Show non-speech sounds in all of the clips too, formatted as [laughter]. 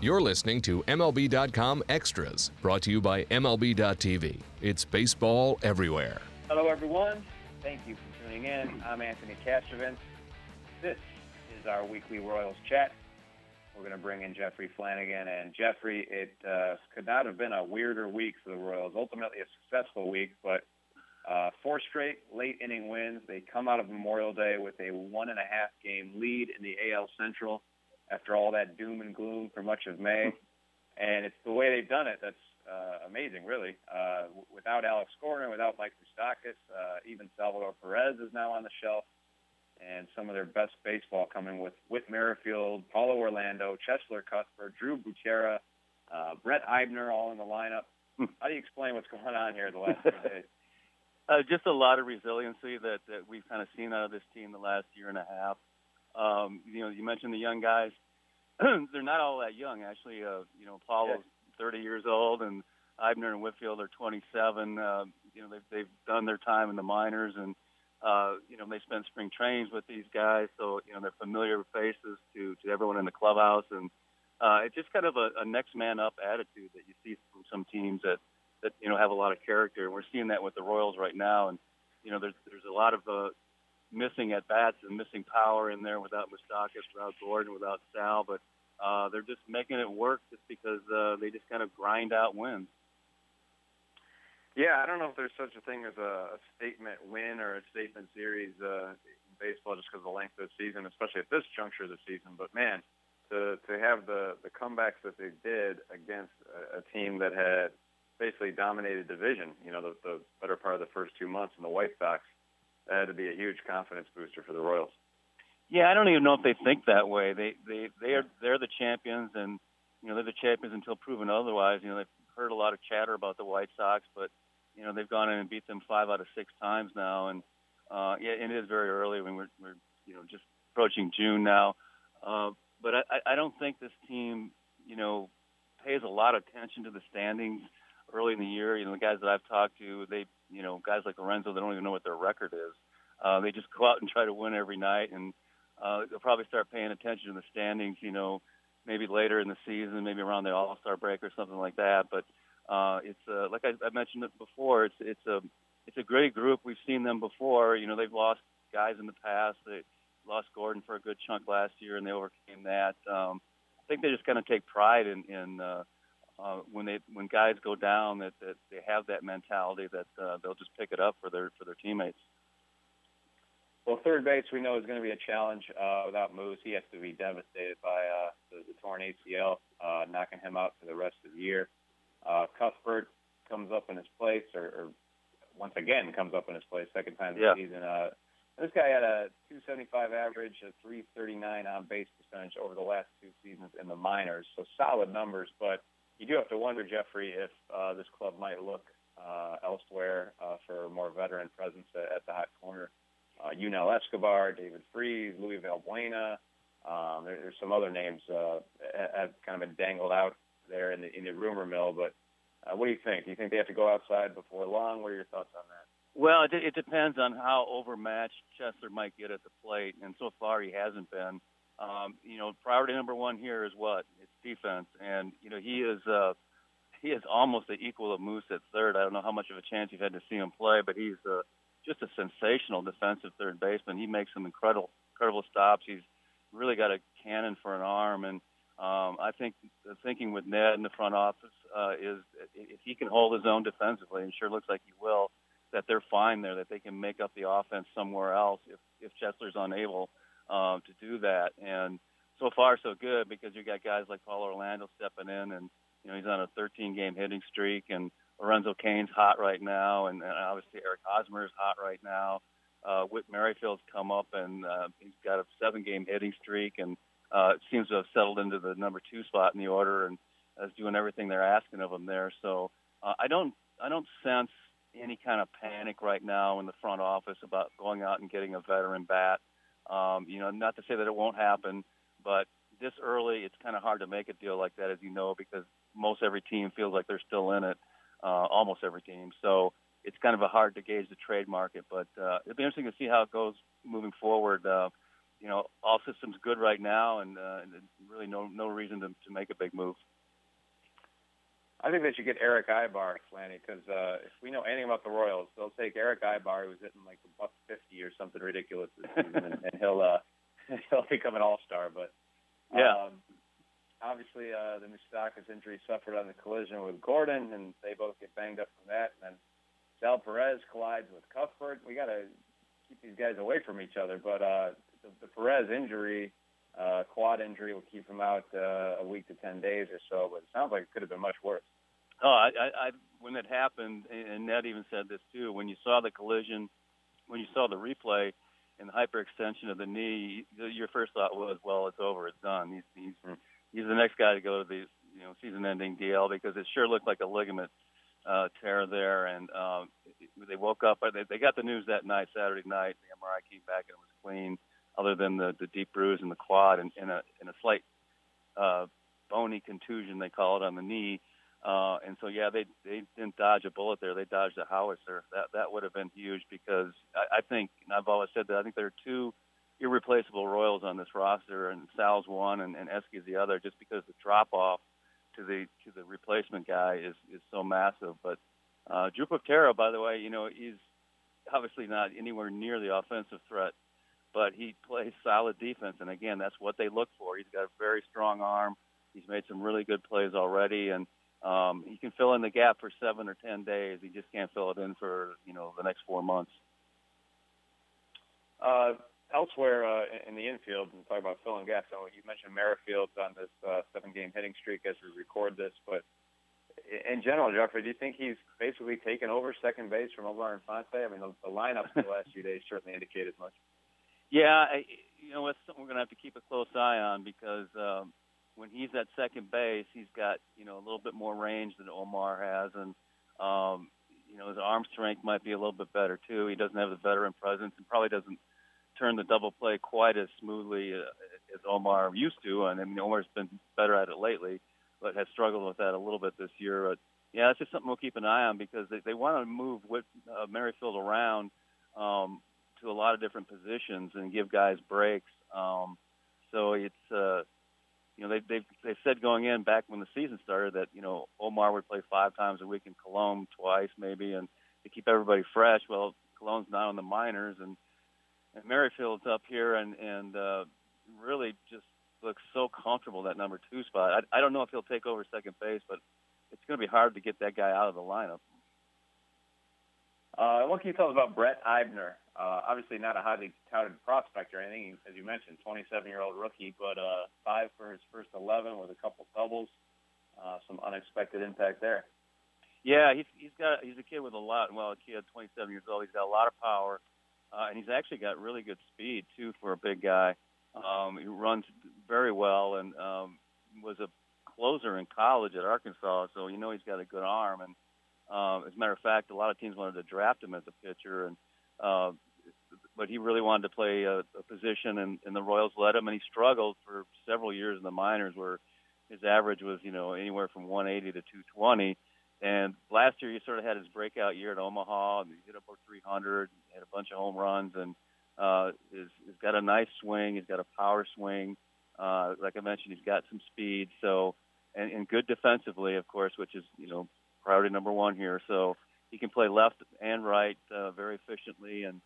You're listening to MLB.com Extras, brought to you by MLB.tv. It's baseball everywhere. Hello, everyone. Thank you for tuning in. I'm Anthony Castrovince. This is our weekly Royals chat. We're going to bring in Jeffrey Flanagan. And Jeffrey, it uh, could not have been a weirder week for the Royals. Ultimately, a successful week, but uh, four straight late inning wins. They come out of Memorial Day with a one and a half game lead in the AL Central after all that doom and gloom for much of May. [laughs] and it's the way they've done it that's uh, amazing, really. Uh, without Alex Gordon, without Mike Moustakas, uh, even Salvador Perez is now on the shelf. And some of their best baseball coming with Whit Merrifield, Paulo Orlando, Cheslor Cuthbert, Drew Butera, uh, Brett Eibner all in the lineup. Hmm. How do you explain what's going on here the last few days? [laughs] Uh, just a lot of resiliency that, that we've kind of seen out of this team the last year and a half. Um, you know, you mentioned the young guys. [clears throat] They're not all that young, actually. Uh, you know, Paulo's yeah. 30 years old, and Eibner and Whitfield are 27. Uh, you know, they've they've done their time in the minors, and uh, you know they spent spring trainings with these guys, so you know they're familiar faces to to everyone in the clubhouse, and uh, it's just kind of a, a next man up attitude that you see from some teams that that you know have a lot of character, and we're seeing that with the Royals right now, and you know there's there's a lot of uh, missing at bats and missing power in there without Moustakas, without Gordon, without Sal, but uh, they're just making it work just because uh, they just kind of grind out wins. Yeah, I don't know if there's such a thing as a, a statement win or a statement series uh, in baseball just because of the length of the season, especially at this juncture of the season. But man, to to have the the comebacks that they did against a, a team that had basically dominated division, you know, the, the better part of the first two months in the White Sox, had to be a huge confidence booster for the Royals. Yeah, I don't even know if they think that way. They they they are they're the champions, and you know they're the champions until proven otherwise. You know they've heard a lot of chatter about the White Sox, but you know they've gone in and beat them five out of six times now, and uh, yeah, it is very early when we're we're you know just approaching June now. Uh, but I, I don't think this team, you know, pays a lot of attention to the standings early in the year. You know, the guys that I've talked to, they, you know, guys like Lorenzo, they don't even know what their record is. Uh, they just go out and try to win every night, and uh, they'll probably start paying attention to the standings. You know, maybe later in the season, maybe around the All Star break or something like that. But uh, it's uh, like I, I mentioned it before. It's it's a it's a great group. We've seen them before. You know, they've lost guys in the past. They lost Gordon for a good chunk last year, and they overcame that. Um, I think they just kind of take pride in, in uh, uh, when they when guys go down that, that they have that mentality that uh, they'll just pick it up for their for their teammates. Well, third base we know is going to be a challenge uh, without Moose. He has to be devastated by uh, the, the torn ACL, uh, knocking him out for the rest of the year. Uh, Cuthbert comes up in his place, or, or once again comes up in his place, second time this yeah. season. Uh, this guy had a 275 average, a 339 on base percentage over the last two seasons in the minors, so solid numbers. But you do have to wonder, Jeffrey, if uh, this club might look uh, elsewhere uh, for more veteran presence at, at the hot corner. Uh, Yunel Escobar, David Freese, Luis Valbuena. Um, there, there's some other names uh, have kind of been dangled out there in the in the rumor mill. But uh, what do you think? Do you think they have to go outside before long? What are your thoughts on that? Well, it, it depends on how overmatched Cheslor might get at the plate, and so far he hasn't been. Um, you know, priority number one here is what? Defense, and you know he is uh, he is almost the equal of Moose at third. I don't know how much of a chance you've had to see him play, but he's uh, just a sensational defensive third baseman. He makes some incredible incredible stops. He's really got a cannon for an arm, and um, I think the thinking with Ned in the front office uh, is if he can hold his own defensively, and sure looks like he will, that they're fine there, that they can make up the offense somewhere else if if Cheslor's unable um, to do that. And so far, so good because you got guys like Paul Orlando stepping in, and you know he's on a 13 game hitting streak, and Lorenzo Cain's hot right now, and, and obviously Eric Hosmer is hot right now. Uh, Whit Merrifield's come up, and uh, he's got a seven game hitting streak, and uh, seems to have settled into the number two spot in the order, and is doing everything they're asking of him there. So uh, I don't I don't sense any kind of panic right now in the front office about going out and getting a veteran bat. Um, you know, not to say that it won't happen, but this early, it's kind of hard to make a deal like that, as you know, because most every team feels like they're still in it, uh, almost every team. So it's kind of a hard to gauge the trade market, but uh, it'll be interesting to see how it goes moving forward. Uh, you know, all systems good right now, and, uh, and really no no reason to, to make a big move. I think they should get Erick Aybar, Flanny, because uh, if we know anything about the Royals, they'll take Erick Aybar, who's hitting like a buck fifty or something ridiculous this season, and, and he'll uh, [laughs] he'll become an all star. But yeah. Um, obviously, uh, the Moustakas injury suffered on the collision with Gordon, and they both get banged up from that. And then Sal Perez collides with Cuthbert. We got to keep these guys away from each other. But uh, the, the Perez injury, uh, quad injury, will keep him out uh, a week to ten days or so. But it sounds like it could have been much worse. Oh, I, I, I when it happened, and Ned even said this too. When you saw the collision, when you saw the replay and hyperextension of the knee, your first thought was, "Well, it's over, it's done." He's he's mm. he's the next guy to go to the you know season-ending DL because it sure looked like a ligament uh, tear there, and um, they woke up. They, they got the news that night, Saturday night. The MRI came back and it was clean, other than the, the deep bruise in the quad and, and a and a slight uh, bony contusion they call it on the knee. Uh, and so yeah, they they didn't dodge a bullet there. They dodged a howitzer. That that would have been huge because I, I think and I've always said that I think there are two irreplaceable Royals on this roster, and Sal's one and, and Eski's the other, just because the drop off to the to the replacement guy is is so massive. But uh, Drew Butera, by the way, you know he's obviously not anywhere near the offensive threat, but he plays solid defense, and again, that's what they look for. He's got a very strong arm. He's made some really good plays already, and um, he can fill in the gap for seven or ten days. He just can't fill it in for you know the next four months. Uh, elsewhere uh, in the infield, and talk about filling gaps. So you mentioned Merrifield's on this uh, seven-game hitting streak as we record this, but in general, Jeffrey, do you think he's basically taken over second base from Omar Infante? I mean, the, the lineups the [laughs] last few days certainly indicate as much. Yeah, I, you know, it's something we're going to have to keep a close eye on because um, when he's at second base, he's got you know a little bit more range than Omar has, and um, you know his arm strength might be a little bit better too. He doesn't have the veteran presence and probably doesn't turn the double play quite as smoothly uh, as Omar used to. And I mean, Omar's been better at it lately, but has struggled with that a little bit this year. But yeah, it's just something we'll keep an eye on because they, they want to move with uh, Merrifield around um, to a lot of different positions and give guys breaks. Um, so it's uh, you know they they they said going in back when the season started that you know Omar would play five times a week in Colon, twice maybe, and to keep everybody fresh. Well, Colon's not on the minors, and and Merrifield's up here and and uh, really just looks so comfortable that number two spot. I, I don't know if he'll take over second base, but it's going to be hard to get that guy out of the lineup. Uh, what can you tell us about Brett Eibner? Uh, obviously, not a highly touted prospect or anything, as you mentioned, 27-year-old rookie, but uh, five for his first 11 with a couple doubles. Uh, some unexpected impact there. Yeah, he's he's got he's a kid with a lot. Well, a kid, 27 years old. He's got a lot of power uh, and he's actually got really good speed too for a big guy. Um, he runs very well and um, was a closer in college at Arkansas, so you know he's got a good arm. And um, as a matter of fact, a lot of teams wanted to draft him as a pitcher, and uh, but he really wanted to play a, a position, and, and the Royals let him, and he struggled for several years in the minors, where his average was you know anywhere from 180 to 220 and last year, he sort of had his breakout year at Omaha. And he hit up over 300, had a bunch of home runs, and uh, is, he's got a nice swing. He's got a power swing. Uh, like I mentioned, he's got some speed. So, and, and good defensively, of course, which is you know priority number one here. So he can play left and right uh, very efficiently, and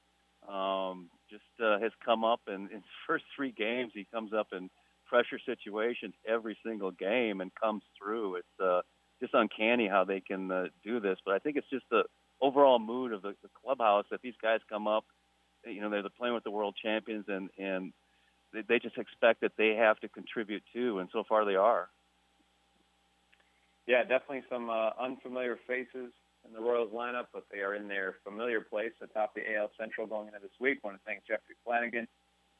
um, just uh, has come up in, in [laughs] his first three games. He comes up in pressure situations every single game and comes through. It's uh, just uncanny how they can uh, do this. But I think it's just the overall mood of the, the clubhouse that these guys come up, you know, they're playing with the world champions, and and they, they just expect that they have to contribute too, and so far they are. Yeah, definitely some uh, unfamiliar faces in the Royals lineup, but they are in their familiar place atop the AL Central going into this week. I want to thank Jeffrey Flanagan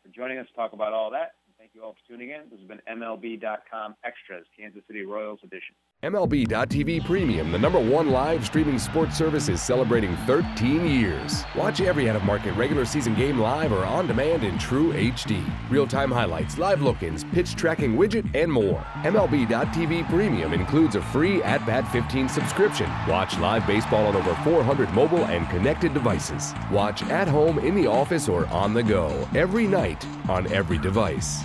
for joining us to talk about all that. Thank you all for tuning in. This has been MLB.com Extras, Kansas City Royals edition. MLB.tv Premium, the number one live streaming sports service, is celebrating 13 years. Watch every out of market regular season game live or on demand in true HD. Real time highlights, live look ins, pitch tracking widget, and more. MLB.tv Premium includes a free At Bat 15 subscription. Watch live baseball on over 400 mobile and connected devices. Watch at home, in the office, or on the go every night on every device.